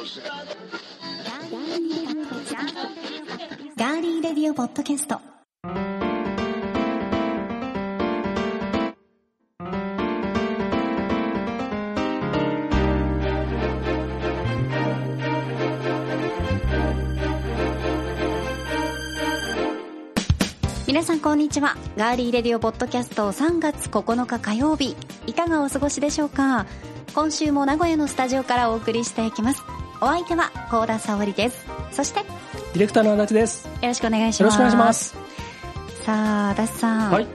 ガーリーレディオポッドキャスト。皆さんこんにちは。ガーリーレディオポッドキャスト3月9日火曜日。いかがお過ごしでしょうか？今週も名古屋のスタジオからお送りしていきます。お相手は高田沙織ですそしてよディレクターの足立です。よろしくお願いしますろしくお願いします。さあ足立さん、はい。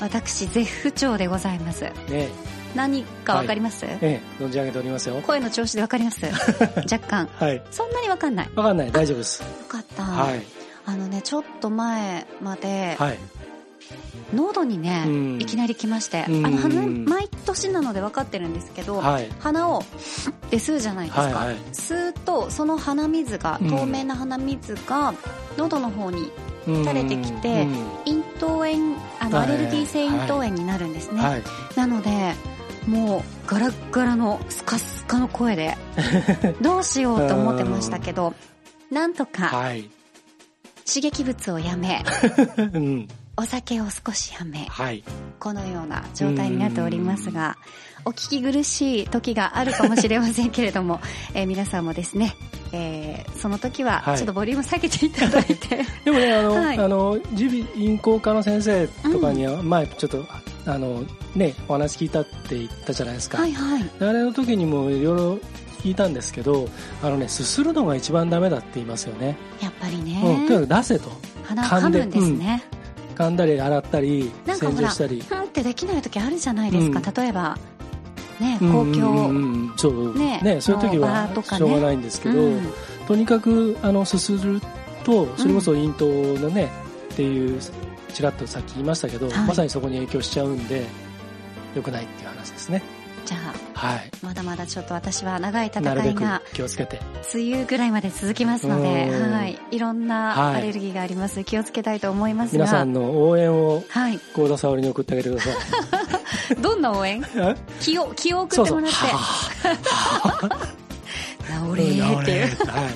私絶不調でございますねえ、何かわかります、ええ、存じ上げておりますよ。声の調子でわかります？若干はい。そんなにわかんないよわかんない。大丈夫です。かった、はい。あのねちょっと前まで、はい。喉にね、うん。いきなり来まして、うん。あの鼻毎年なので分かってるんですけど、はい。鼻をで吸うじゃないですか、はいはい。吸うとその鼻水がうん透明な鼻水が喉の方にうん。垂れてきてうん。咽頭炎あのはい。アレルギー性咽頭炎になるんですね、はい。なのでもうガラッガラのスカスカの声で どうしようと思ってましたけどなんとかはい。刺激物をやめ うん。お酒を少しやめはい。このような状態になっておりますがお聞き苦しい時があるかもしれませんけれども、えー皆さんもですね、えーその時ははいちょっとボリューム下げていただいて、でもね、あの、はいあの、耳鼻咽喉科の先生とかには、前ちょっと、あの、ね、お話聞いたって言ったじゃないですか。はいはいあれの時にもいろいろ聞いたんですけど、あのね、すするのが一番ダメだって言いますよね。やっぱりね、うん。とにかく出せと。鼻噛んで噛むんですね、噛んだり洗ったり、洗浄したり。ふんってできない時あるじゃないですか、うん。例えばねうん公共、うんうんうん。そう。ねねそういう時はしょうがないんですけど、うん。とにかくあのすするとそれこそ咽頭のね、っていうちらっとさっき言いましたけど、はい。まさにそこに影響しちゃうんで良くないっていう話ですねじゃあはい。まだまだちょっと私は長い戦いが気をつけて。梅雨ぐらいまで続きますので、うん。はい、いろんなはい。アレルギーがあります、気をつけたいと思いますが。皆さんの応援をはい、幸田沙織に送ってあげてください。どんな応援？え？気を気を送ってもらって。は 治れーっていう。は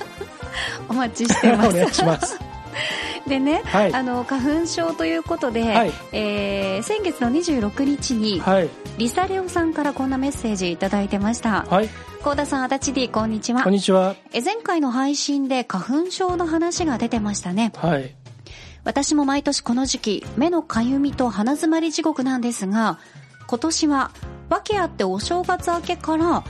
お待ちしてまいお願いすします でね、はい。あの花粉症ということで、はい。えー先月の26日にはい。リサレオさんからこんなメッセージいただいてました。はい。高田さん足立 D こんにちは。こんにちは。え前回の配信で花粉症の話が出てましたね。はい。私も毎年この時期目のかゆみと鼻づまり地獄なんですが今年は訳あってお正月明けから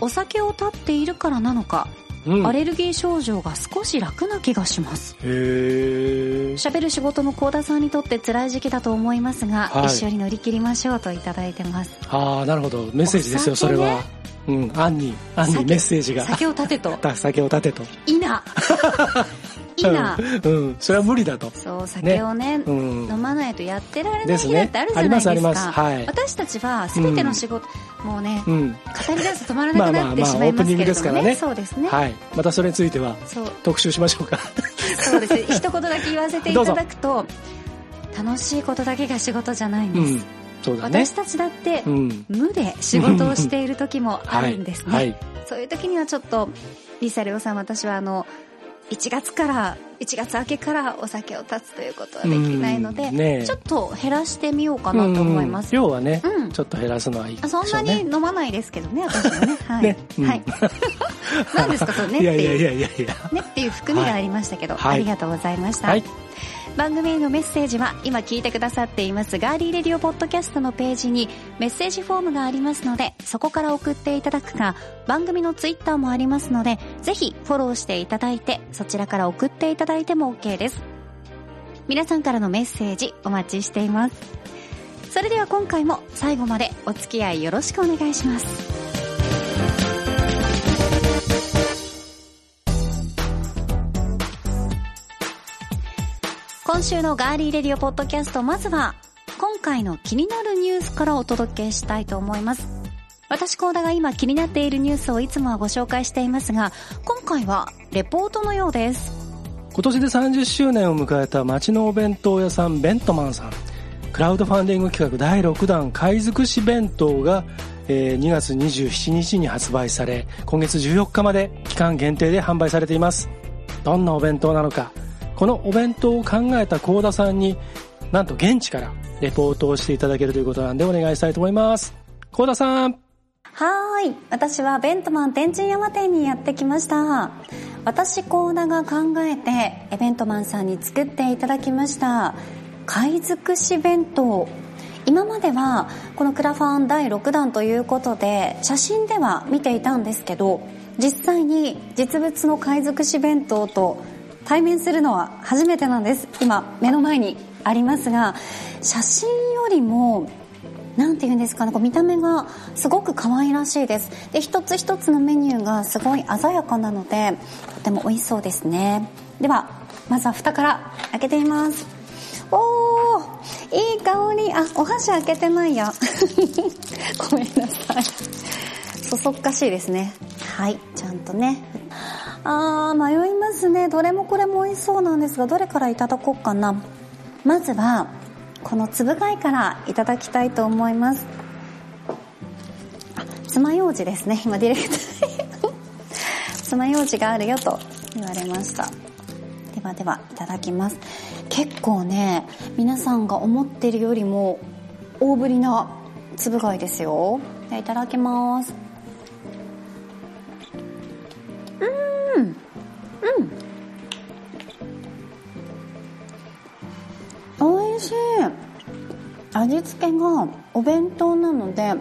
お酒を断っているからなのか、うん。アレルギー症状が少し楽な気がします。喋る仕事の幸田さんにとって辛い時期だと思いますが、はい。一緒に乗り切りましょうといただいてます。ああなるほど。メッセージですよね。それは。うん。アンにアンに酒メッセージが。酒を断てと。酒を立てと。いな いなうん、うん、それは無理だと。そう酒をねうん。飲まないとやってられない日だってあるじゃないですか。ありますあります。はい。私たちは全ての仕事、もうねうん。語り出すと止まらなくなってしまいますけれどもね,、そうですね、はい。またそれについては特集しましょうか。そうです。一言だけ言わせていただくと楽しいことだけが仕事じゃないんです、うん。そうだね。私たちだってうん。無で仕事をしている時もあるんですね、はい。はい。そういう時にはちょっとリサレオさん私はあの1月から1月明けからお酒を断つということはできないので、うんねえ。ちょっと減らしてみようかなと思います、うん量はね、うん。ちょっと減らすのはいいでしょあそうんねなに飲まないですけどね私もね。はい、ね。うんはい。何ですかそれねっていやいやいうねっていう含みがありましたけど、はい。ありがとうございました、はい番組へのメッセージは今聞いてくださっています。ガーリーレディオポッドキャストのページにメッセージフォームがありますのでそこから送っていただくか番組のツイッターもありますのでぜひフォローしていただいてそちらから送っていただいても OK です。皆さんからのメッセージお待ちしています。それでは今回も最後までお付き合いよろしくお願いします。今週のガーリーレディオポッドキャストまずは今回の気になるニュースからお届けしたいと思います。私コーダが今気になっているニュースをいつもはご紹介していますが今回はレポートのようです。今年で30周年を迎えた町のお弁当屋さんベントマンさん。クラウドファンディング企画第6弾貝尽くし弁当がえー2月27日に発売され今月14日まで期間限定で販売されています。どんなお弁当なのかこのお弁当を考えた幸田さんになんと現地からレポートをしていただけるということなんでお願いしたいと思います幸田さんはい。私はベントマン天神山店にやってきました。私、コーダが考えて、えベントマンさんに作っていただきました。貝尽くし弁当。今までは、このクラファン第6弾ということで、写真では見ていたんですけど、実際に実物の貝尽くし弁当と対面するのは初めてなんです。今、目の前にありますが、写真よりも、なんて言うんですかね、こう見た目がすごく可愛らしいです。で、一つ一つのメニューがすごい鮮やかなので、とても美味しそうですね。では、まずは蓋から開けてみます。おー、いい香り。あ、お箸開けてないや。ごめんなさい。そそっかしいですね。はい、ちゃんとね。あー、迷いますね。どれもこれも美味しそうなんですが、どれからいただこうかな。まずは、このつぶ貝からいただきたいと思います。あ爪楊枝ですね。今ディレクター爪楊枝があるよと言われました。ではではいただきます。結構ね皆さんが思ってるよりも大ぶりなつぶ貝ですよ。ではいただきます。うん。うん。美味しい。味付けがお弁当なので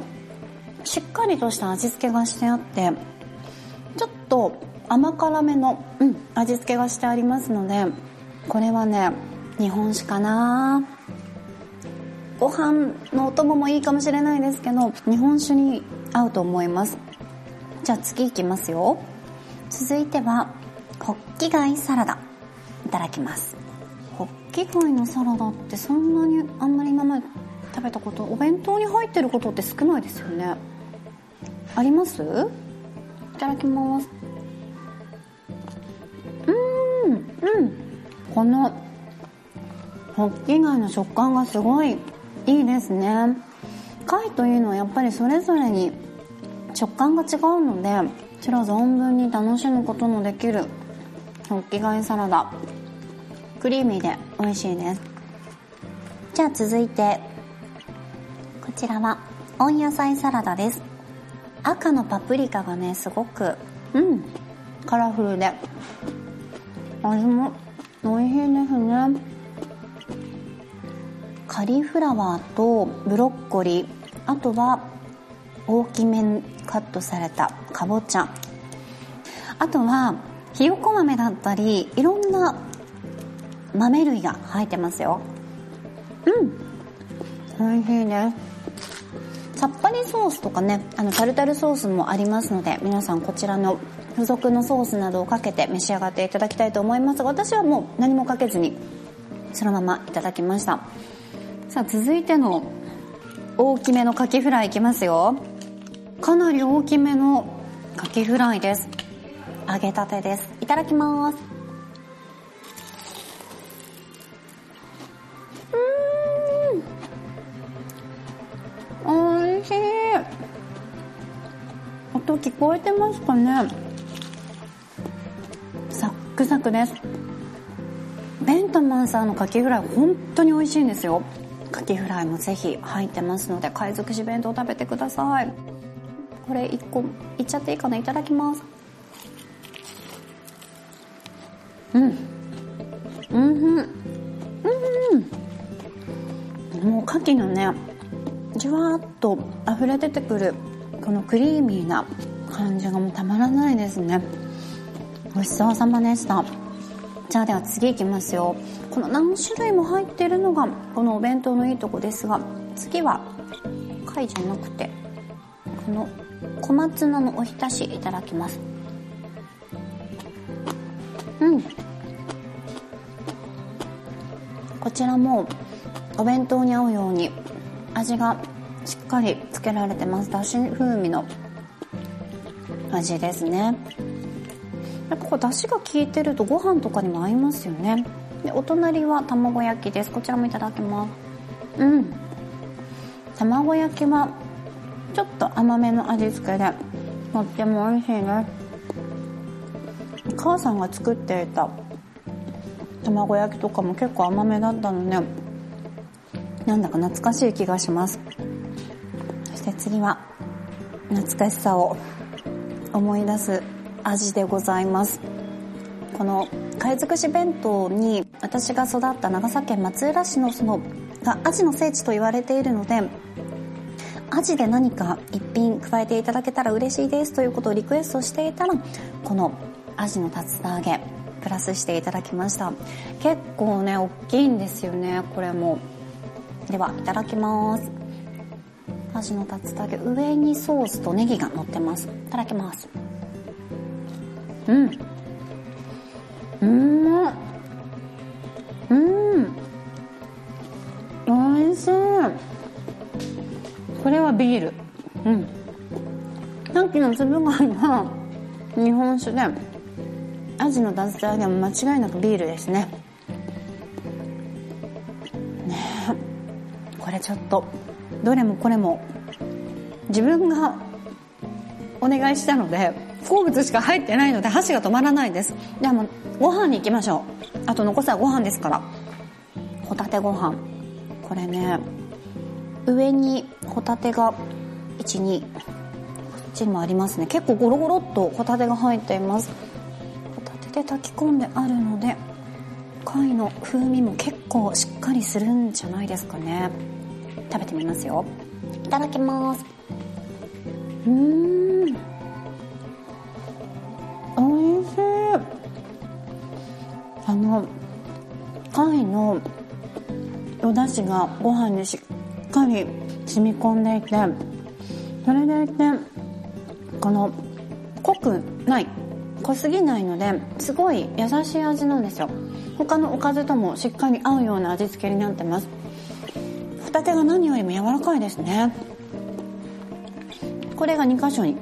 しっかりとした味付けがしてあってちょっと甘辛めの、うん、味付けがしてありますのでこれはね日本酒かな。ご飯のお供もいいかもしれないですけど日本酒に合うと思います。じゃあ次いきますよ。続いてはホッキ貝サラダ。いただきます。ホッキ貝のサラダってそんなにあんまり今まで食べたことお弁当に入ってることって少ないですよね。あります？いただきます。うーんうん。このホッキ貝の食感がすごいいいですね。貝というのはやっぱりそれぞれに食感が違うのでこちら存分に楽しむことのできるホッキ貝サラダ。クリーミーで美味しいです。じゃあ続いてこちらは温野菜サラダです。赤のパプリカがねすごくうんカラフルで味も美味しいですね。カリフラワーとブロッコリー。あとは大きめにカットされたかぼちゃあとはひよこ豆だったりいろんな豆類が入ってますよ。うん。美味しいですさっぱりソースとかねあのタルタルソースもありますので皆さんこちらの付属のソースなどをかけて召し上がっていただきたいと思いますが私はもう何もかけずにそのままいただきました。さあ続いての大きめのカキフライいきますよかなり大きめのカキフライです。揚げたてです。いただきます。うーん。おいしい。音聞こえてますかね。サックサクです。ベントマンさんのカキフライ本当に美味しいんですよ。カキフライもぜひ入ってますので貝尽くし弁当食べてください。これ1個いっちゃっていいかな？いただきます。うん。うんうんうん。もう牡蠣のねじゅわーっと溢れ出てくるこのクリーミーな感じがもうたまらないですね。ごちそうさまでした。じゃあでは次いきますよ。この何種類も入ってるのがこのお弁当のいいとこですが次は貝じゃなくてこの小松菜のおひたしいただきます。うん。こちらもお弁当に合うように味がしっかりつけられてます。だし風味の味ですね。やっぱこうだしが効いてるとご飯とかにも合いますよね。でお隣は卵焼きです。こちらもいただきます。うん。卵焼きはちょっと甘めの味付けでとっても美味しいです母さんが作っていた卵焼きとかも結構甘めだったのでなんだか懐かしい気がします。そして次は懐かしさを思い出す味でございます。この貝尽くし弁当に私が育った長崎県松浦市のそのがアジの聖地と言われているのでアジで何か一品加えていただけたら嬉しいですということをリクエストしていたらこのアジの竜田揚げプラスしていただきました。結構ね大きいんですよね。これも。ではいただきます。アジの竜田揚げ上にソースとネギが乗ってます。いただきます。うん。うん。うん。美味しい。これはビール。うん。さっきの粒貝は日本酒でアジの竜田揚げも間違いなくビールですね。ねえ。これちょっとどれもこれも自分がお願いしたので好物しか入ってないので箸が止まらないです。でもご飯に行きましょう。あと残すはご飯ですから。ホタテご飯。これね上にホタテが12こっちにもありますね。結構ゴロゴロっとホタテが入っています。ホタテで炊き込んであるので貝の風味も結構しっかりするんじゃないですかね。食べてみますよ。いただきます。うーん。美味しい。あの貝のお出汁がご飯にしっかり染み込んでいてそれでいてこの濃くない濃すぎないのですごい優しい味なんですよ。他のおかずともしっかり合うような味付けになってます。ホタテが何よりも柔らかいですね。これが2箇所に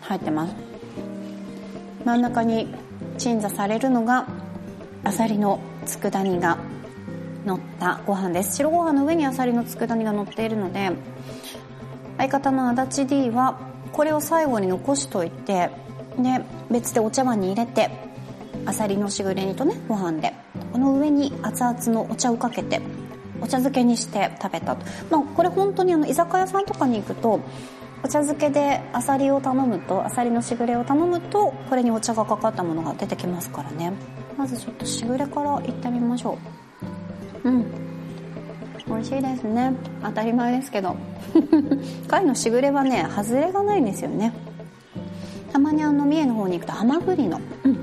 入ってます。真ん中に鎮座されるのがあさりの佃煮が。乗ったご飯です。白ご飯の上にあさりの佃煮が乗っているので相方の足立 D はこれを最後に残しといてで別でお茶碗に入れてあさりのしぐれ煮とねご飯でこの上に熱々のお茶をかけてお茶漬けにして食べたと、まあ、これ本当にあの居酒屋さんとかに行くとお茶漬けであさりを頼むとあさりのしぐれを頼むとこれにお茶がかかったものが出てきますからね。まずちょっとしぐれからいってみましょう。うん。美味しいですね。当たり前ですけど。貝のしぐれはね外れがないんですよね。たまにあの三重の方に行くとハマグリの、うん、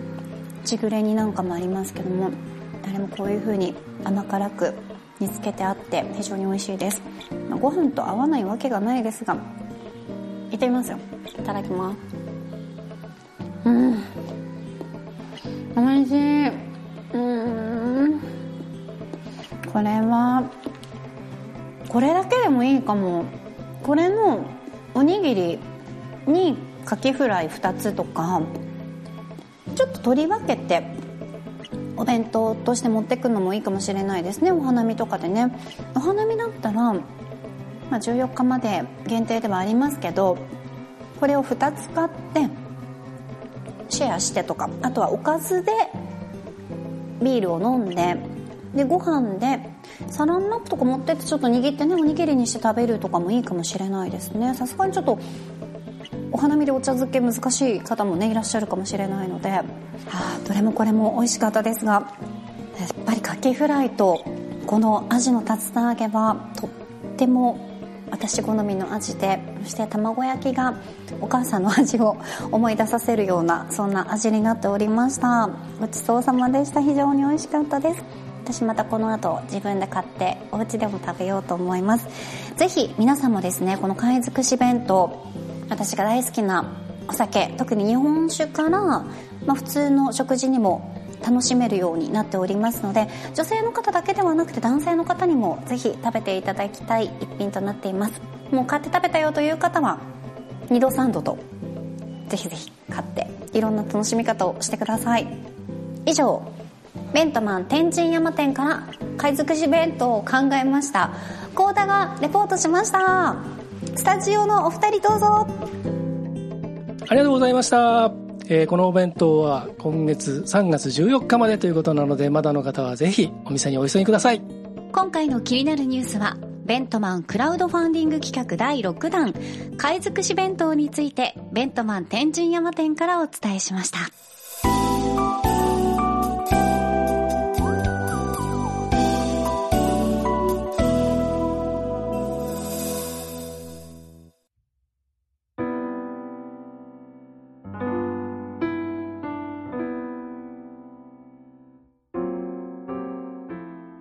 しぐれ煮なんかもありますけどもあれもこういう風に甘辛く煮つけてあって非常に美味しいです、まあ、ご飯と合わないわけがないですがいってみますよ。いただきます。うん。美味しい。うんこれはこれだけでもいいかも。これのおにぎりにカキフライ2つとかちょっと取り分けてお弁当として持ってくのもいいかもしれないですね。お花見とかでね。お花見だったら、まあ、14日まで限定ではありますけどこれを2つ買ってシェアしてとかあとはおかずでビールを飲んででご飯でサランラップとか持ってってちょっと握ってねおにぎりにして食べるとかもいいかもしれないですね。さすがにちょっとお花見でお茶漬け難しい方もねいらっしゃるかもしれないので、はあ、どれもこれも美味しかったですがやっぱりカキフライとこのアジの竜田揚げはとっても私好みの味でそして卵焼きがお母さんの味を思い出させるようなそんな味になっておりました。ごちそうさまでした。非常に美味しかったです。私またこの後自分で買ってお家でも食べようと思います。ぜひ皆さんもですねこの貝尽くし弁当私が大好きなお酒特に日本酒から、まあ、普通の食事にも楽しめるようになっておりますので女性の方だけではなくて男性の方にもぜひ食べていただきたい一品となっています。もう買って食べたよという方は2度3度とぜひぜひ買っていろんな楽しみ方をしてください。以上。ベントマン天神山店から貝尽くし弁当を考えました幸田がレポートしましたスタジオのお二人どうぞありがとうございました。えーこのお弁当は今月3月14日までということなので、まだの方はぜひお店にお急ぎください。今回の気になるニュースはベントマンクラウドファンディング企画第6弾貝尽くし弁当についてベントマン天神山店からお伝えしました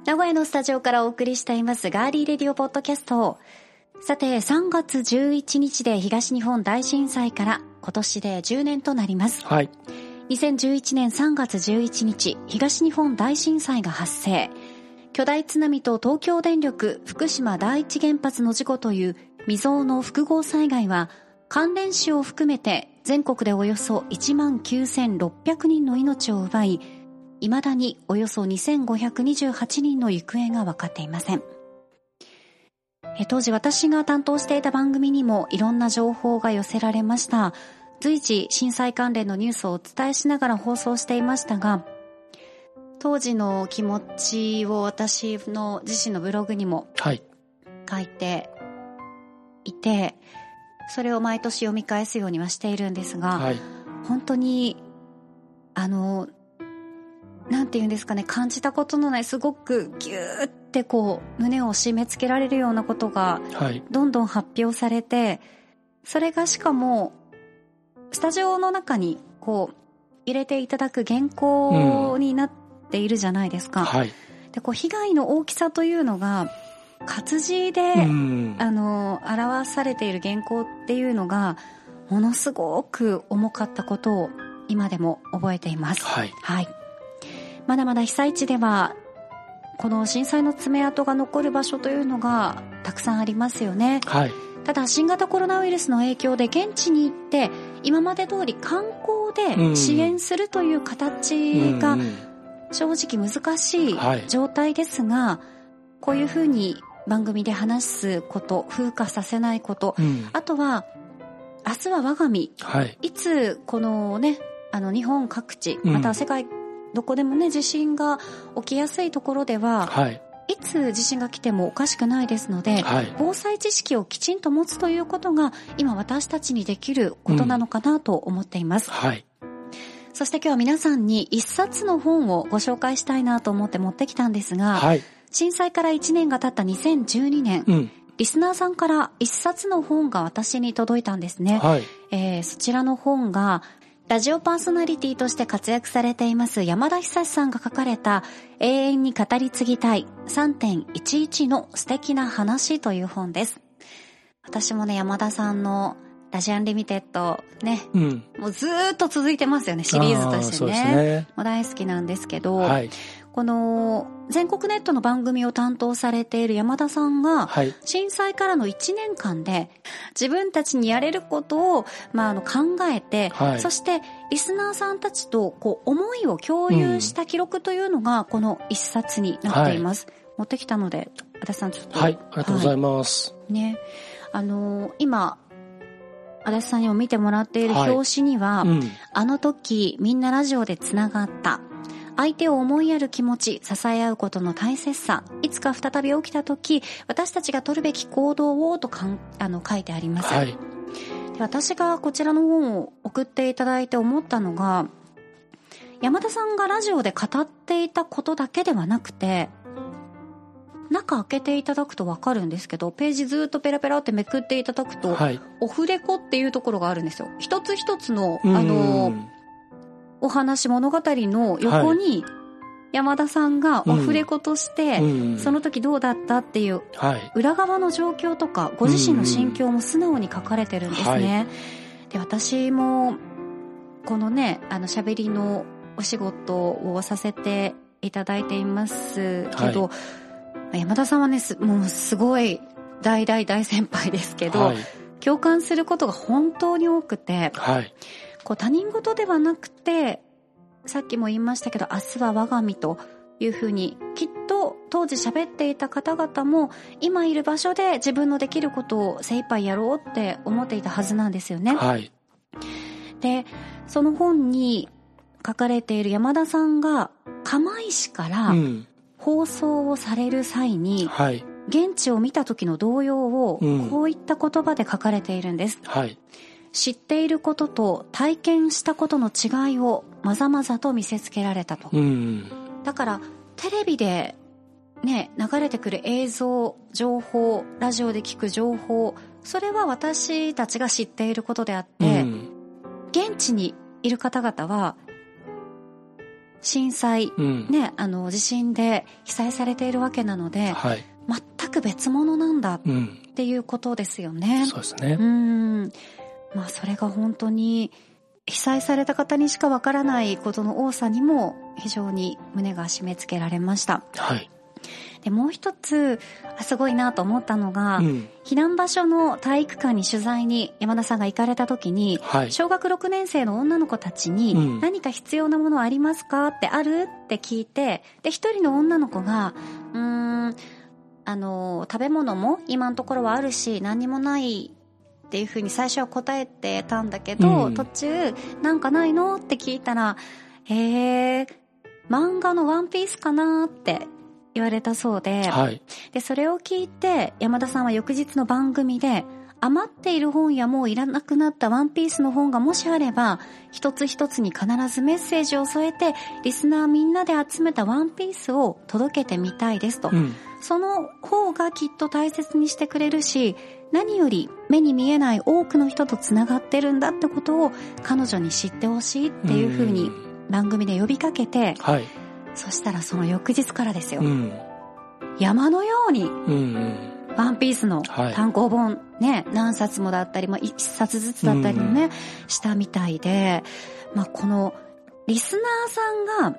名古屋のスタジオからお送りしていますガーリーレディオポッドキャスト。さて、3月11日で東日本大震災から今年で10年となります。はい。2011年3月11日、東日本大震災が発生。巨大津波と東京電力福島第一原発の事故という未曾有の複合災害は関連死を含めて全国でおよそ1万9600人の命を奪い、未だにおよそ2528人の行方が分かっていません。え当時私が担当していた番組にもいろんな情報が寄せられました。随時震災関連のニュースをお伝えしながら放送していましたが、当時の気持ちを私の自身のブログにもはい。書いていて、それを毎年読み返すようにはしているんですが、はい。本当に、あの、なんて言うんですかね、感じたことのない、すごくギューってこう、胸を締め付けられるようなことが、はい。どんどん発表されて、それがしかも、スタジオの中に、こう、入れていただく原稿になっているじゃないですか。はい。で、こう、被害の大きさというのが、活字で、うん。あの、表されている原稿っていうのが、ものすごく重かったことを今でも覚えています。はい。はい。まだまだ被災地では、この震災の爪痕が残る場所というのがたくさんありますよね。はい。ただ新型コロナウイルスの影響で現地に行って今まで通り観光で支援するという形が正直難しいはい状態ですが、こういうふうに番組で話すこと、風化させないこと、うん。あとは明日は我が身、はい。いつこのね、あの日本各地、うんまたは世界どこでもね、地震が起きやすいところでは、はい。いつ地震が来てもおかしくないですので、はい。防災知識をきちんと持つということが今私たちにできることなのかなと思っています。はい。そして今日は皆さんに一冊の本をご紹介したいなと思って持ってきたんですが、はい。震災から1年が経った2012年、うん。リスナーさんから一冊の本が私に届いたんですね。はい。えーそちらの本が、ラジオパーソナリティとして活躍されています山田久志さんが書かれた永遠に語り継ぎたい3.11の素敵な話という本です。私もね、山田さんのラジアンリミテッドね、うん。もうずーっと続いてますよね、シリーズとしてあそうですね。ね。もう大好きなんですけど、はい。この全国ネットの番組を担当されている山田さんが、はい。震災からの1年間で自分たちにやれることを、まあ、あの考えて、はいそしてリスナーさんたちとこう思いを共有した記録というのがこの一冊になっています。持ってきたので、足立さんちょっと。はい。ありがとうございます。ね。あのー今、足立さんにも見てもらっているはい表紙には、うん。あの時みんなラジオでつながった。相手を思いやる気持ち、支え合うことの大切さ、いつか再び起きた時、私たちが取るべき行動をとかんあの書いてあります。はい。で私がこちらの本を送っていただいて思ったのが、山田さんがラジオで語っていたことだけではなくて、中開けていただくとわかるんですけど、ページずっとペラペラってめくっていただくと、はい。オフレコっていうところがあるんですよ。一つ一つの、うんあの、お話物語の横に、山田さんがオフレコとして、うんその時どうだったっていうはい。裏側の状況とか、ご自身の心境も素直に書かれてるんですね。で、私も、このね、あの、喋りのお仕事をさせていただいていますけど、山田さんはね、すもうすごい大大大先輩ですけど、はい。共感することが本当に多くて、はい。こう他人事ではなくて、さっきも言いましたけど、明日は我が身と、いうふうにきっと当時喋っていた方々も今いる場所で自分のできることを精一杯やろうって思っていたはずなんですよね。はい。で、その本に書かれている山田さんが釜石からうん。放送をされる際にはい。現地を見た時の動揺をうんこういった言葉で書かれているんです。はい。知っていることと体験したことの違いをまざまざと見せつけられたと。うん。だからテレビでね、流れてくる映像、情報、ラジオで聞く情報、それは私たちが知っていることであって、うん。現地にいる方々は、震災、うん。ね、あの、地震で被災されているわけなので、はい。全く別物なんだっうん。ていうことですよね。そうですねう。ん。まあ、それが本当に、被災された方にしかわからないことの多さにも非常に胸が締め付けられました。はい。で、もう一つ、あすごいなと思ったのが、うん。避難場所の体育館に取材に山田さんが行かれた時に、はい。小学6年生の女の子たちに、うん何か必要なものありますかってある？って聞いて、で、一人の女の子が、うーん、あの、食べ物も今のところはあるし、何にもないっていうふうに最初は答えてたんだけど、うん途中、なんかないのって聞いたら、へえ、漫画のワンピースかなって言われたそうで、はい。で、それを聞いて、山田さんは翌日の番組で、余っている本やもういらなくなったワンピースの本がもしあれば、一つ一つに必ずメッセージを添えて、リスナーみんなで集めたワンピースを届けてみたいですと。うん。その方がきっと大切にしてくれるし、何より目に見えない多くの人と繋がってるんだってことを彼女に知ってほしいっていうふうに番組で呼びかけて、はい。そしたらその翌日からですよう。ん。山のようにうんうん。ワンピースのはい単行本ね、何冊もだったり、まあ、一冊ずつだったりもね、したみたいで、まあ、この、リスナーさんが、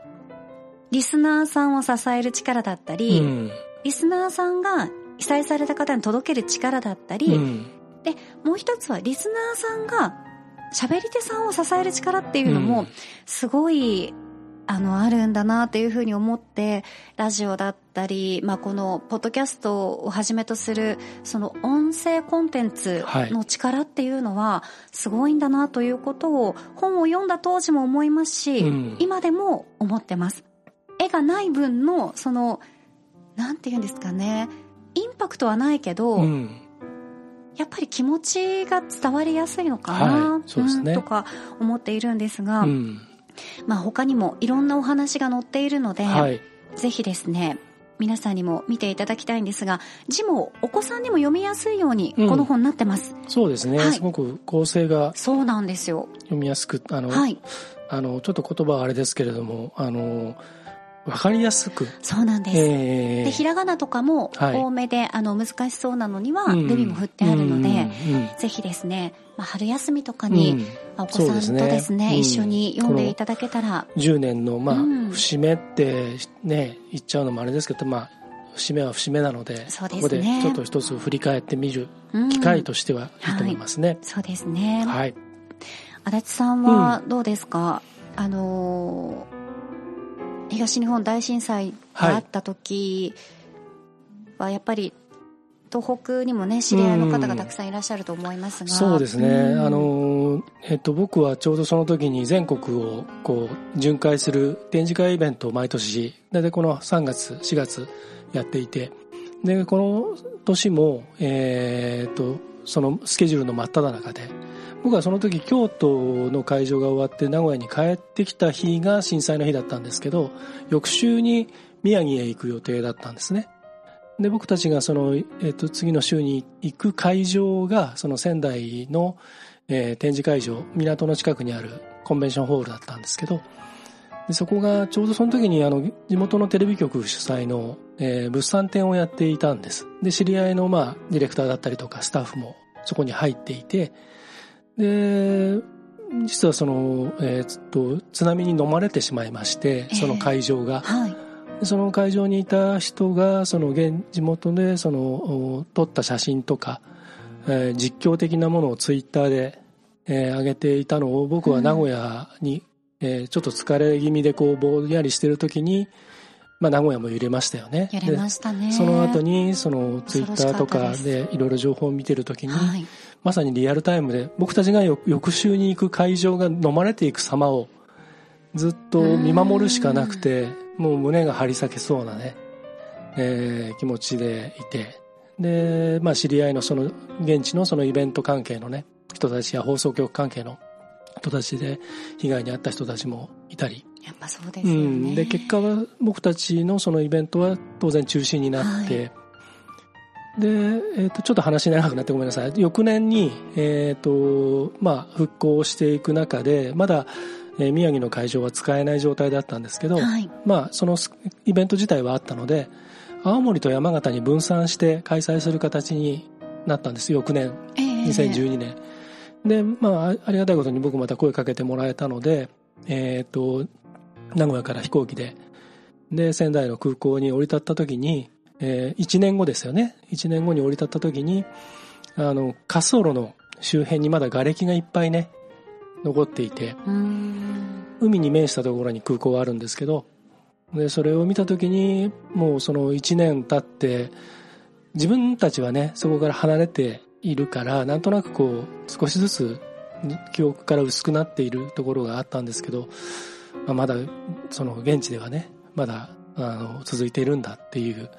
リスナーさんを支える力だったり、うん。リスナーさんが被災された方に届ける力だったり、うん。で、もう一つはリスナーさんが喋り手さんを支える力っていうのもうん、すごい、あの、あるんだなっていうふうに思って、ラジオだったり、まあ、この、ポッドキャストをはじめとする、その音声コンテンツの力っていうのは、すごいんだなということを、本を読んだ当時も思いますし、うん今でも思ってます。絵がない分の、その、なんて言うんですかね、インパクトはないけど、うん。やっぱり気持ちが伝わりやすいのかな、はいそうですねんとか思っているんですが、うん。まあ他にもいろんなお話が載っているので、はい。ぜひですね、皆さんにも見ていただきたいんですが、字もお子さんにも読みやすいようにうんこの本になってます。そうですね。はいすごく構成がそうなんですよ。読みやすく、あの、はい。あの、ちょっと言葉はあれですけれども、あの、わかりやすく、そうなんです。えで、ひらがなとかもはい。多めで、あの、難しそうなのには、うん。ルビも振ってあるので、うんうん。ぜひですね、まあ、春休みとかうん。に、お子さんとですね、そうですねうん。一緒に読んでいただけたら、10年の、まあ、うん。節目ってね、言っちゃうのもあれですけど、まあ、節目は節目なので、ね。ここでちょっと一つ振り返ってみるうん。機会としてはいいと思いますね。そうですね。はい。足立さんはどうですか、あのー東日本大震災があった時はやっぱり東北にもね知り合いの方がたくさんいらっしゃると思いますが、そうですね。うん。あの、えっと、僕はちょうどその時に全国をこう巡回する展示会イベントを毎年、大体この3月、4月やっていて、で、この年も、えーっと、そのスケジュールの真っ只中で、僕はその時京都の会場が終わって名古屋に帰ってきた日が震災の日だったんですけど、翌週に宮城へ行く予定だったんですね。で、僕たちがその、えっ、と、次の週に行く会場が、その仙台の、えー展示会場、港の近くにあるコンベンションホールだったんですけど、でそこがちょうどその時にあの、地元のテレビ局主催の、えー物産展をやっていたんです。で、知り合いの、まあ、ディレクターだったりとか、スタッフもそこに入っていて、で、実はその、えーっと、津波に飲まれてしまいまして、その会場が。はい。でその会場にいた人が、その現地元で、その、お撮った写真とか、えー実況的なものをツイッターで、えー上げていたのを、僕は名古屋に、えーちょっと疲れ気味でこう、ぼんやりしてる時に、まあ、名古屋も揺れましたよね。揺れましたね。その後に、そのツイッターとかでいろいろ情報を見てるときに、はい、まさにリアルタイムで僕たちが翌週に行く会場が飲まれていく様をずっと見守るしかなくて、もう胸が張り裂けそうなね、えー、気持ちでいて、で、まあ知り合いのその現地のそのイベント関係のね、人たちや放送局関係の人たちで被害に遭った人たちもいたり、やっぱそうですよね、うん、で結果は僕たちのそのイベントは当然中止になって、はい、で、えー、とちょっと話長くなってごめんなさい。翌年に、えーとまあ、復興していく中でまだ、えー、宮城の会場は使えない状態だったんですけど、はい、まあ、そのイベント自体はあったので青森と山形に分散して開催する形になったんです。翌年、えー、2012年。で、まあ、ありがたいことに僕また声かけてもらえたので、えっ、ー、と、名古屋から飛行機で、で、仙台の空港に降り立った時に、えー、1年後ですよね。1年後に降り立った時に、あの、滑走路の周辺にまだ瓦礫がいっぱいね、残っていて、海に面したところに空港があるんですけど、で、それを見た時に、もうその1年経って、自分たちはね、そこから離れているから、なんとなくこう、少しずつ記憶から薄くなっているところがあったんですけど、まあ、まだその現地ではねまだあの続いているんだっていう、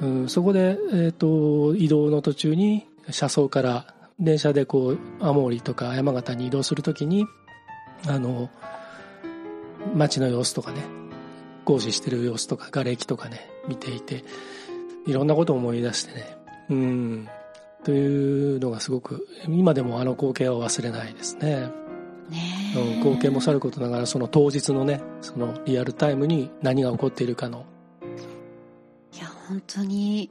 うん、そこで、えーと、移動の途中に車窓から電車でこう青森とか山形に移動するときにあの街の様子とかね工事してる様子とか瓦礫とかね見ていていろんなことを思い出してね。うん。というのがすごく今でもあの光景は忘れないですね。ねうん、光景もさることながらその当日のねそのリアルタイムに何が起こっているかの。いや本当に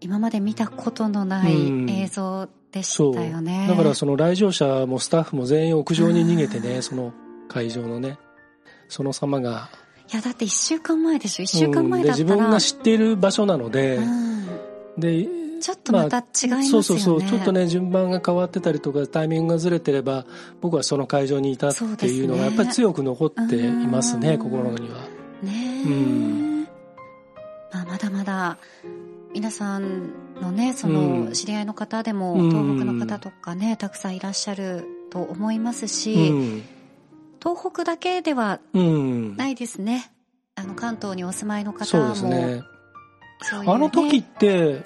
今まで見たことのない映像でしたよね、だからその来場者もスタッフも全員屋上に逃げてねその会場のねその様が。いやだって1週間前でしょ。1週間前だったら、うん、自分が知っている場所なので、うん、でちょっとまた違いますよね、まあ、そうそうそう。ちょっとね順番が変わってたりとかタイミングがずれてれば僕はその会場にいたっていうのがやっぱり強く残っていますね、ね、心には。ねうん。まあ、まだまだ皆さんのねその知り合いの方でも、東北の方とかねたくさんいらっしゃると思いますし、東北だけではないですね、あの関東にお住まいの方も。そうですね。あの時って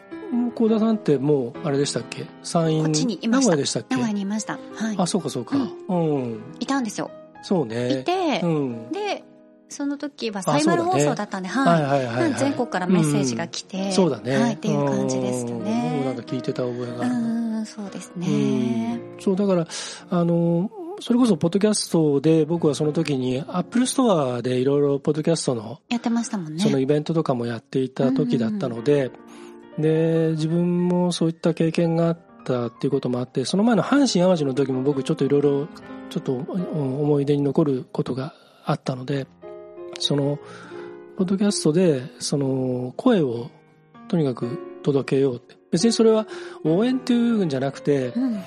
幸田さんってもうあれでしたっけ？山陰こっちに名古屋でしたっけ？名古屋にいました、はい、あそうかそうか、うん、うん、いたんですよ。そうね。いて、うん、でその時はサイマル放送だったんで、ね、はい,、はいはいはい。全国からメッセージが来て、うん、そうだね、はい、っていう感じでしたね。なんか聞いてた覚えが。あるうんそうですね。そうだからあのそれこそポッドキャストで僕はその時にアップルストアでいろいろポッドキャストのやってましたもんね。そのイベントとかもやっていた時だったので、で自分もそういった経験があったっていうこともあってその前の阪神・淡路の時も僕ちょっといろいろちょっと思い出に残ることがあったのでそのポッドキャストでその声をとにかく届けようって。別にそれは応援っていうんじゃなくて、うん、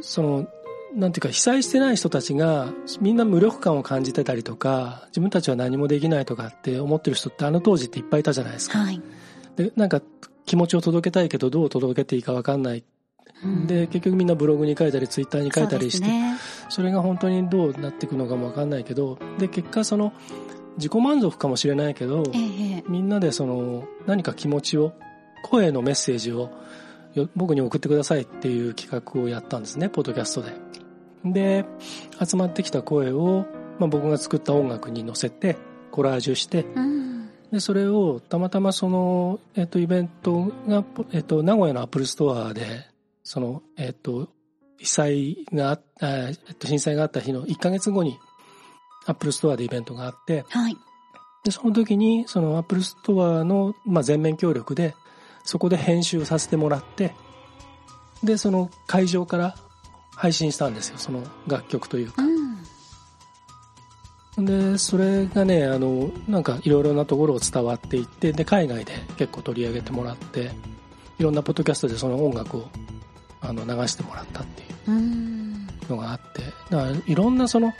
そのなんていうか被災してない人たちがみんな無力感を感じてたりとか自分たちは何もできないとかって思ってる人ってあの当時っていっぱいいたじゃないですか。はい、でなんか気持ちを届けたいけどどう届けていいか分かんない。うん、で結局みんなブログに書いたりツイッターに書いたりしてそ、ね,、れが本当にどうなっていくのかも分かんないけどで結果その自己満足かもしれないけど、ええ、みんなでその何か気持ちを声のメッセージを僕に送ってくださいっていう企画をやったんですねポッドキャストで。で集まってきた声を、まあ、僕が作った音楽に乗せてコラージュして、うん、でそれをたまたまその、えっと、イベントが、えっと、名古屋のアップルストアでその、えっと、被災があえっと、震災があった日の1か月後にアップルストアでイベントがあって、はい、でその時にそのアップルストアの、まあ、全面協力でそこで編集させてもらってでその会場から配信したんですよ。その楽曲というか、うん、でそれがねあのなんかいろいろなところを伝わっていってで海外で結構取り上げてもらっていろんなポッドキャストでその音楽をあの流してもらったっていう、うん、のがあってだからいろんなその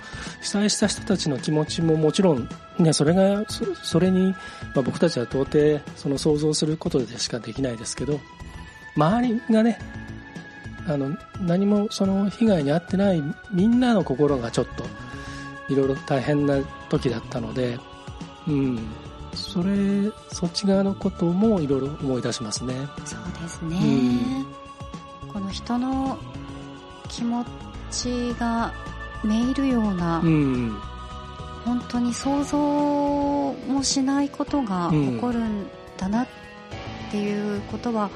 被災した人たちの気持ちももちろん、ね、それがそそれに、まあ、僕たちは到底その想像することでしかできないですけど周りがねあの何もその被害に遭ってないみんなの心がちょっといろいろ大変な時だったので、うん、それそっち側のこともいろいろ思い出しますね。そうですね、うん、この人の気持ちがめいるような、うん、本当に想像もしないことが起こるんだなっていうことは、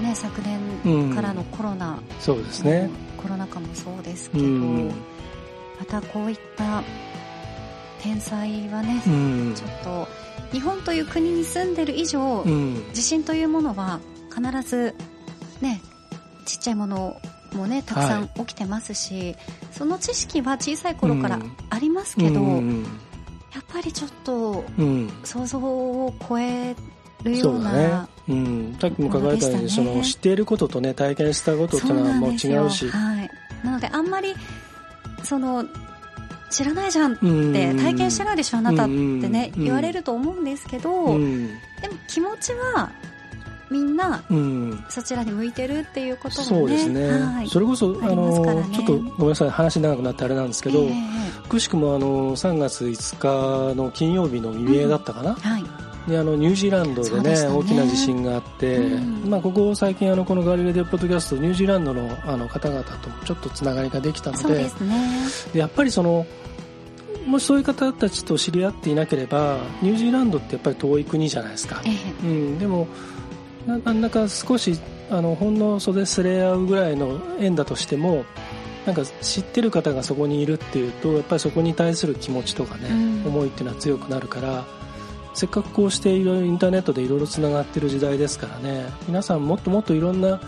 ね、昨年からのコロナ、うん、そうですね、コロナ禍もそうですけど、またこういった天災はね、うん、ちょっと日本という国に住んでる以上、うん、地震というものは必ずねちっちゃいものもねたくさん起きてますし、はい、その知識は小さい頃からありますけど、うん、やっぱりちょっと想像を超えるような、ね、うん、さっきも書かれたように、その知っていることとね体験したことっていうのはもう違うし。はい、なのであんまりその知らないじゃんって体験してないでしょあなたってね言われると思うんですけどでも気持ちはみんなそちらに向いてるっていうことがねそうですね、はい、それこそあの、ね、ちょっとごめんなさい話長くなってあれなんですけど、えー、くしくもあの3月5日の金曜日の未明だったかな、うん。はいであのニュージーランドでね、ね、大きな地震があって、うん、まあ、ここ最近あのこのガリレディポッドキャストニュージーランドのあの方々とちょっとつながりができたのでで、ね、やっぱりそのもしそういう方たちと知り合っていなければニュージーランドってやっぱり遠い国じゃないですか、うん、でもなんだか少しあのほんの袖すれ合うぐらいの縁だとしてもなんか知ってる方がそこにいるっていうとやっぱりそこに対する気持ちとかね、うん、思いっていうのは強くなるからせっかくこうしていろいろインターネットでいろいろつながってる時代ですからね。皆さんもっともっといろんな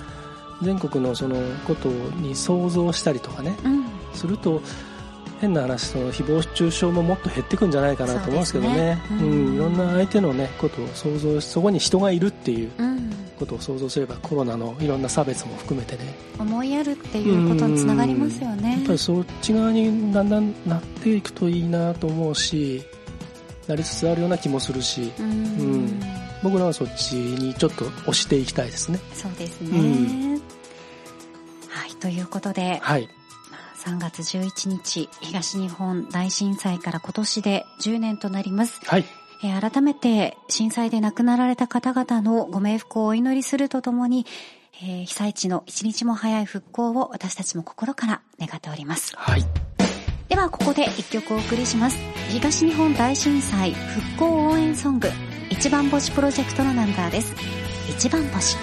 全国のそのことに想像したりとかね、うん、すると変な話その誹謗中傷ももっと減っていくんじゃないかなと思うんですけどね、ね、うん、うん、いろんな相手の、ね、ことを想像そこに人がいるっていうことを想像すれば、コロナのいろんな差別も含めてね。思いやるっていうことにつながりますよね、やっぱりそっち側にだんだんなっていくといいなと思うしなりつつあるような気もするし、うん、うん、僕らはそっちにちょっと押していきたいですねそうですね、うん、はいということで、はい3月11日東日本大震災から今年で10年となります。はい。えー、改めて震災で亡くなられた方々のご冥福をお祈りするとともに、えー、被災地の一日も早い復興を私たちも心から願っております。はい。ではここで一曲お送りします。東日本大震災復興応援ソング、一番星プロジェクトのナンバーです。一番星。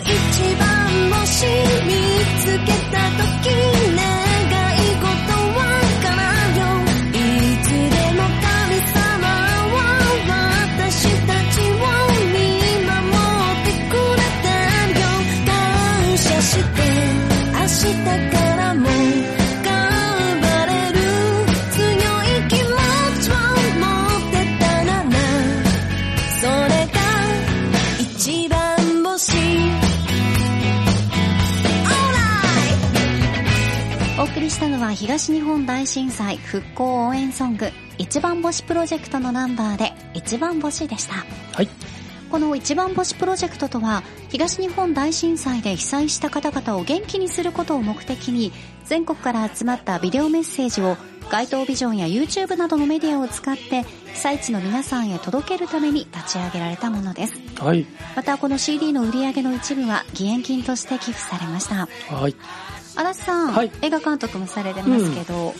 番星見つけた時は東日本大震災復興応援ソング一番星プロジェクトのナンバーで一番星でした。はい。この一番星プロジェクトとは東日本大震災で被災した方々を元気にすることを目的に全国から集まったビデオメッセージを街頭ビジョンや YouTube などのメディアを使って被災地の皆さんへ届けるために立ち上げられたものです。はい。またこの CD の売り上げの一部は義援金として寄付されました。はい足立さん、はい。映画監督もされてますけど、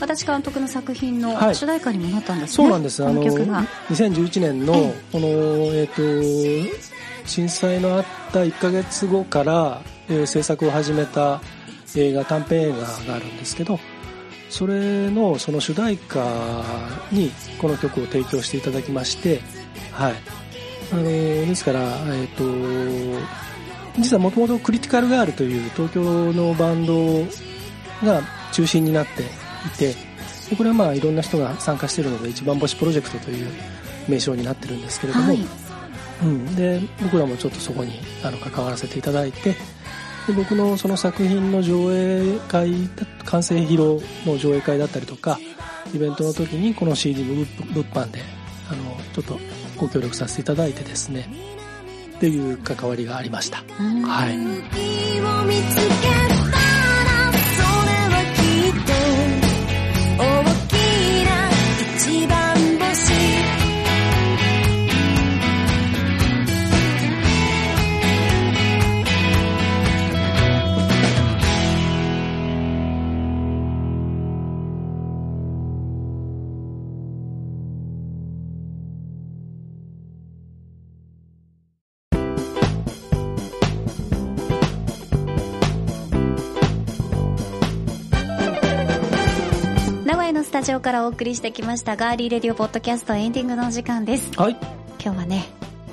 足立監督の作品のはい。主題歌にもなったんですね、そうなんです。あのこの曲が。2011年のえこのえっ、と震災のあった1ヶ月後から、えー制作を始めた映画短編映画があるんですけどそれのその主題歌にこの曲を提供していただきましてはい。あのですからえっ、と実はもともとクリティカルガールという東京のバンドが中心になっていてでこれはまあいろんな人が参加しているので一番星プロジェクトという名称になってるんですけれども、はい。うん、で僕らもちょっとそこにあの関わらせていただいてで僕のその作品の上映会完成披露の上映会だったりとかイベントの時にこの CD の物物販であのちょっとご協力させていただいてですねっていう関わりがありました。うん。はいからお送りしてきましたガーリーレディオポッドキャストエンディングのお時間です。はい。今日はね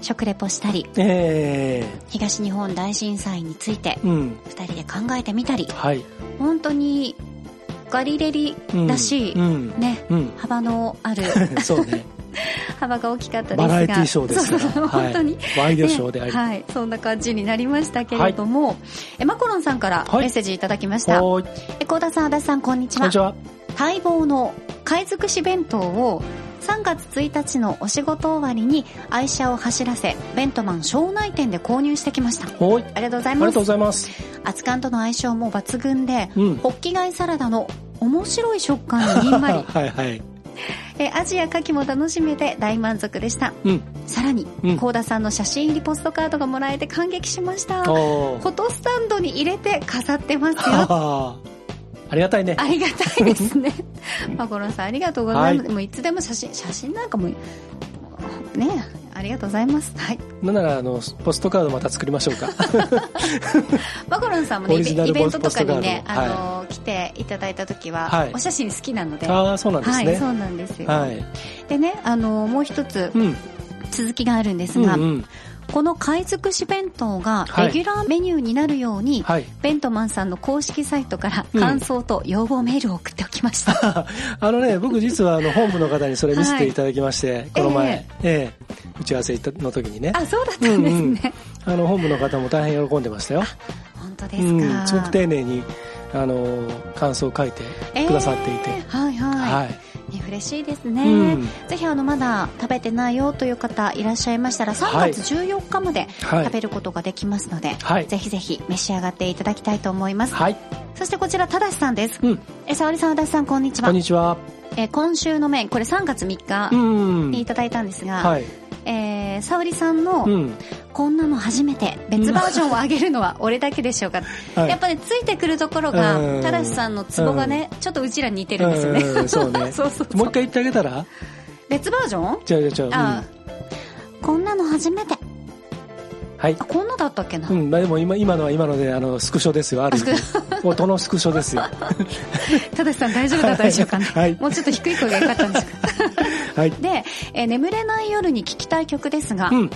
食レポしたりえ東日本大震災についてー、うん。二人で考えてみたりはい、本当にガリレリうん、らしい、うん。ねうん。幅のある そうね。幅が大きかったですが。バラエティーショーですから。そうそう本当に、はい、ワイドショーであり、ねはい、そんな感じになりましたけれども、えマコロンさんからはい。メッセージいただきました、はーい。え高田さん足立さんこんにちは。こんにちは。待望の貝尽くし弁当を3月1日のお仕事終わりに愛車を走らせベントマン庄内店で購入してきました。あはい。りがとうございありがとうごますざいます。熱燗との相性も抜群で、うん。ホッキ貝サラダの面白い食感ににんまり。はいはい。えアジや牡蠣も楽しめて大満足でした。うん。さらにうん。高田さんの写真入りポストカードがもらえて感激しました。フォトスタンドに入れて飾ってますよありがたいね。ありがたいですね。マコロンさんありがとうございます。もういつでも写真、写真なんかも、ねありがとうございます。はい。なんならあのポストカードまた作りましょうか。マコロンさんもね、イベントとかにポね、あの、来ていただいた時は、はい。お写真好きなので、ああそうなんですはい、ねそうなんですよ。はい。でね、あの、もう一つうん。続きがあるんですが、うんうんこの貝尽くし弁当がはい。レギュラーメニューになるように、はい。ベントマンさんの公式サイトからうん感想と要望メールを送っておきました。あのね僕実はあの本部の方にそれ見せていただきまして、この前、ええ。え打ち合わせの時にね。あ、そうだったんですね。あの本部の方も大変喜んでましたよ。本当ですうん。か。すごく丁寧にあの感想を書いてくださっていて、えーはいはい、はい、ね嬉しいですね、うん。ぜひあのまだ食べてないよという方いらっしゃいましたら3月14日まではい。食べることができますので、はい。ぜひぜひ召し上がっていただきたいと思います、はい、そしてこちらただしさんです、うん、え沙織さん足立さんこんにちは。こんにちは。えー今週の麺これ3月3日うん。にいただいたんですが、はい、えー、沙織さんの、うん。こんなの初めて別バージョンを上げるのは俺だけでしょうか、はい。やっぱねついてくるところがうん。ただしさんのツボがね、ちょっとうちらに似てるんですよね、うんそうね。そうそうそう。もう一回言ってあげたら？別バージョン？違う違う違う、うん、あ、こんなの初めてはい。あこんなだったっけな、うん、まあでも今今のは今のであのスクショですよ。ある。意味音のスクショですよ。ただしさん大丈夫だったでしょうか。ね、はい。もうちょっと低い声が良かったんですか？はい。で、えー眠れない夜に聴きたい曲ですが、うん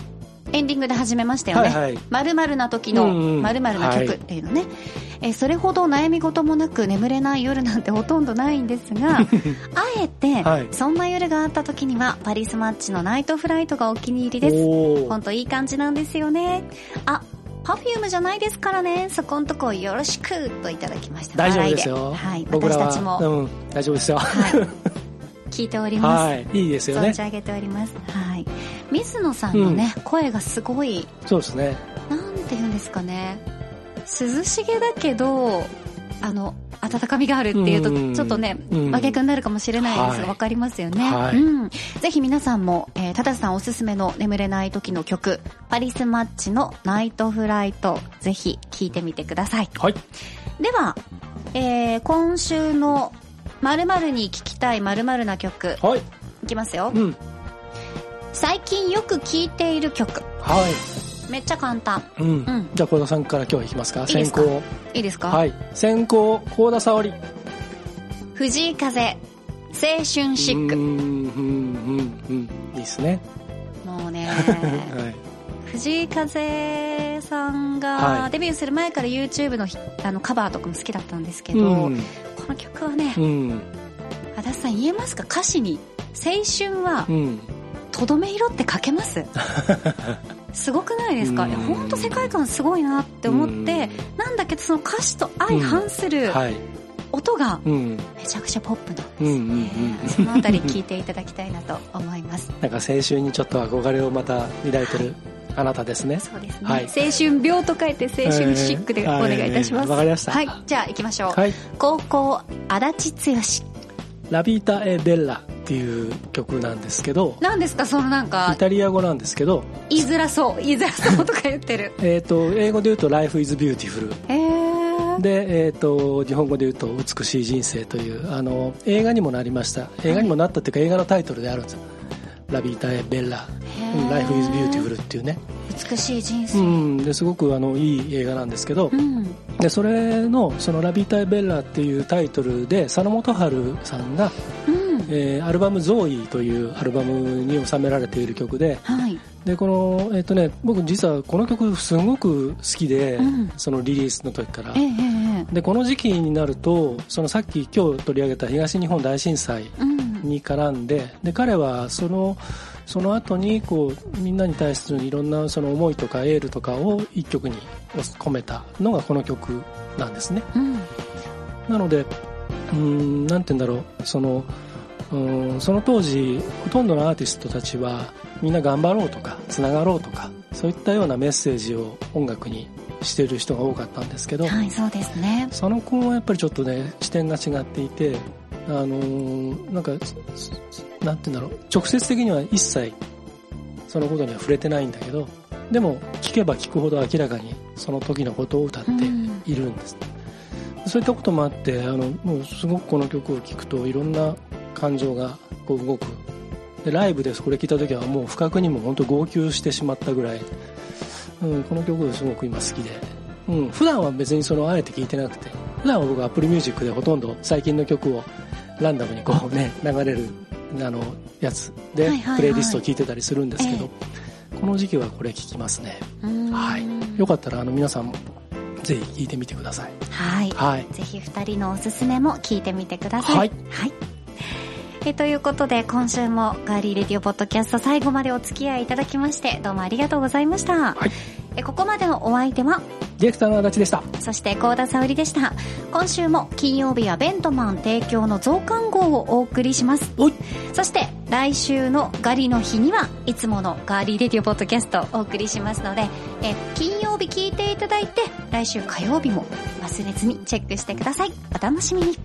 エンディングで始めましたよね。はいはい〇〇な時のうんうん〇〇な曲っていうのね、えーそれほど悩み事もなく眠れない夜なんてほとんどないんですが、あえて、はいそんな夜があった時にはパリスマッチのナイトフライトがお気に入りです。ほんといい感じなんですよね。あ、パフュームじゃないですからねそこんとこよろしくといただきました大丈夫ですよ。はい僕らは。私たちも、うん、大丈夫ですよ。はい、聞いております、はい。いいですよね存じ。上げておりますはい水野さんのね、声がすごい。そうですね。なんて言うんですかね。涼しげだけどあの温かみがあるっていうとうん。ちょっとねうん。真逆になるかもしれないです。がはい。わかりますよね、はい。うん、ぜひ皆さんも、えー、たださんおすすめの眠れない時の曲パリスマッチのナイトフライトぜひ聴いてみてください。はい。では、えー、今週の〇〇に聴きたい〇〇な曲はい。いきますよ。うん。最近よく聴いている曲はめっちゃ簡単い。うん。んじゃあ、幸田さんから今日いきますか。先行。いいですか、はい。先行、幸田沙織。藤井風青春シックうん、うん、うん、うん。いいですね。もうね はい。藤井風さんはいがデビューする前から YouTube のひあのカバーとかも好きだったんですけど、うん。この曲はねうん。足立さん言えますか？歌詞に「青春はうん。とどめ色」って書けます？すごくないですか？本当世界観すごいなって思ってなんだけどその歌詞と相反するはい。音がうん。めちゃくちゃポップなんですうん、うん、ねうん。そのあたり聞いていただきたいなと思います。なんか青春にちょっと憧れをまた抱いてるあなたですね。そうですね、はい。青春病と書いて青春シックでお願いいたします、はい。わかりました。はい。じゃあ行きましょう、はい。高校足立剛。ラビータ・エ・ベッラっていう曲なんですけど、何ですか？そのなんイかタリア語なんですけど、言いづらそう 言いづらそうとか言ってる えっ、と、英語で言うと Life is Beautiful。で、えっ、と、日本語で言うと美しい人生という、あの、映画にもなりました。映画にもなったっていうか映画のタイトルであるんですよ。ラビータ・エ・ベッラ。うん Life is Beautiful っていうね。美しい人う生ん。ですごくあの、いい映画なんですけどう、んで、それの、そのラビータ・エ・ベッラっていうタイトルで、佐野元春さんが、うんえーアルバム「ゾーイ」というアルバムに収められている曲ではい。でこのえっ、とね僕実はこの曲すごく好きで、うんそのリリースの時から。ええええでこの時期になるとそのさっき今日取り上げた東日本大震災うん。に絡んでで彼はそのその後にこうみんなに対するいろんなその思いとかエールとかを一曲に込めたのがこの曲なんですね。うん。なのでうーんなんて言うんだろうそのうんその当時ほとんどのアーティストたちはみんな頑張ろうとかつながろうとかそういったようなメッセージを音楽にしている人が多かったんですけど、はいそうですね。佐野君はやっぱりちょっとね視点が違っていてあのーなんかすなんて言うんだろう直接的には一切そのことには触れてないんだけどでも聞けば聞くほど明らかにその時のことを歌ってうん。いるんです、そういったこともあってあのもうすごくこの曲を聴くといろんな感情がこう動く。でライブでこれ聴いた時はもう不覚にも本当号泣してしまったぐらい、うん、この曲すごく今好きで、うん、普段は別にそのあえて聴いてなくて普段は僕は Apple Music でほとんど最近の曲をランダムにこうね流れるあのやつ。ではいはいはい。プレイリストを聴いてたりするんですけど、えこの時期はこれ聴きますね。うん。はい。よかったらあの皆さんもぜひ聴いてみてください。はい。はい。ぜひ二人のおすすめも聞いてみてください。はいえということで今週もガーリーレディオポッドキャスト最後までお付き合いいただきましてどうもありがとうございました。はいえここまでのお相手は？ディレクターの足立でしたそして高田沙織でした。今週も金曜日はベントマン提供の増刊号をお送りします。そして来週のガリの日にはいつものガーリーレディオポッドキャストをお送りしますので、え金曜日聞いていただいて来週火曜日も忘れずにチェックしてください。お楽しみに。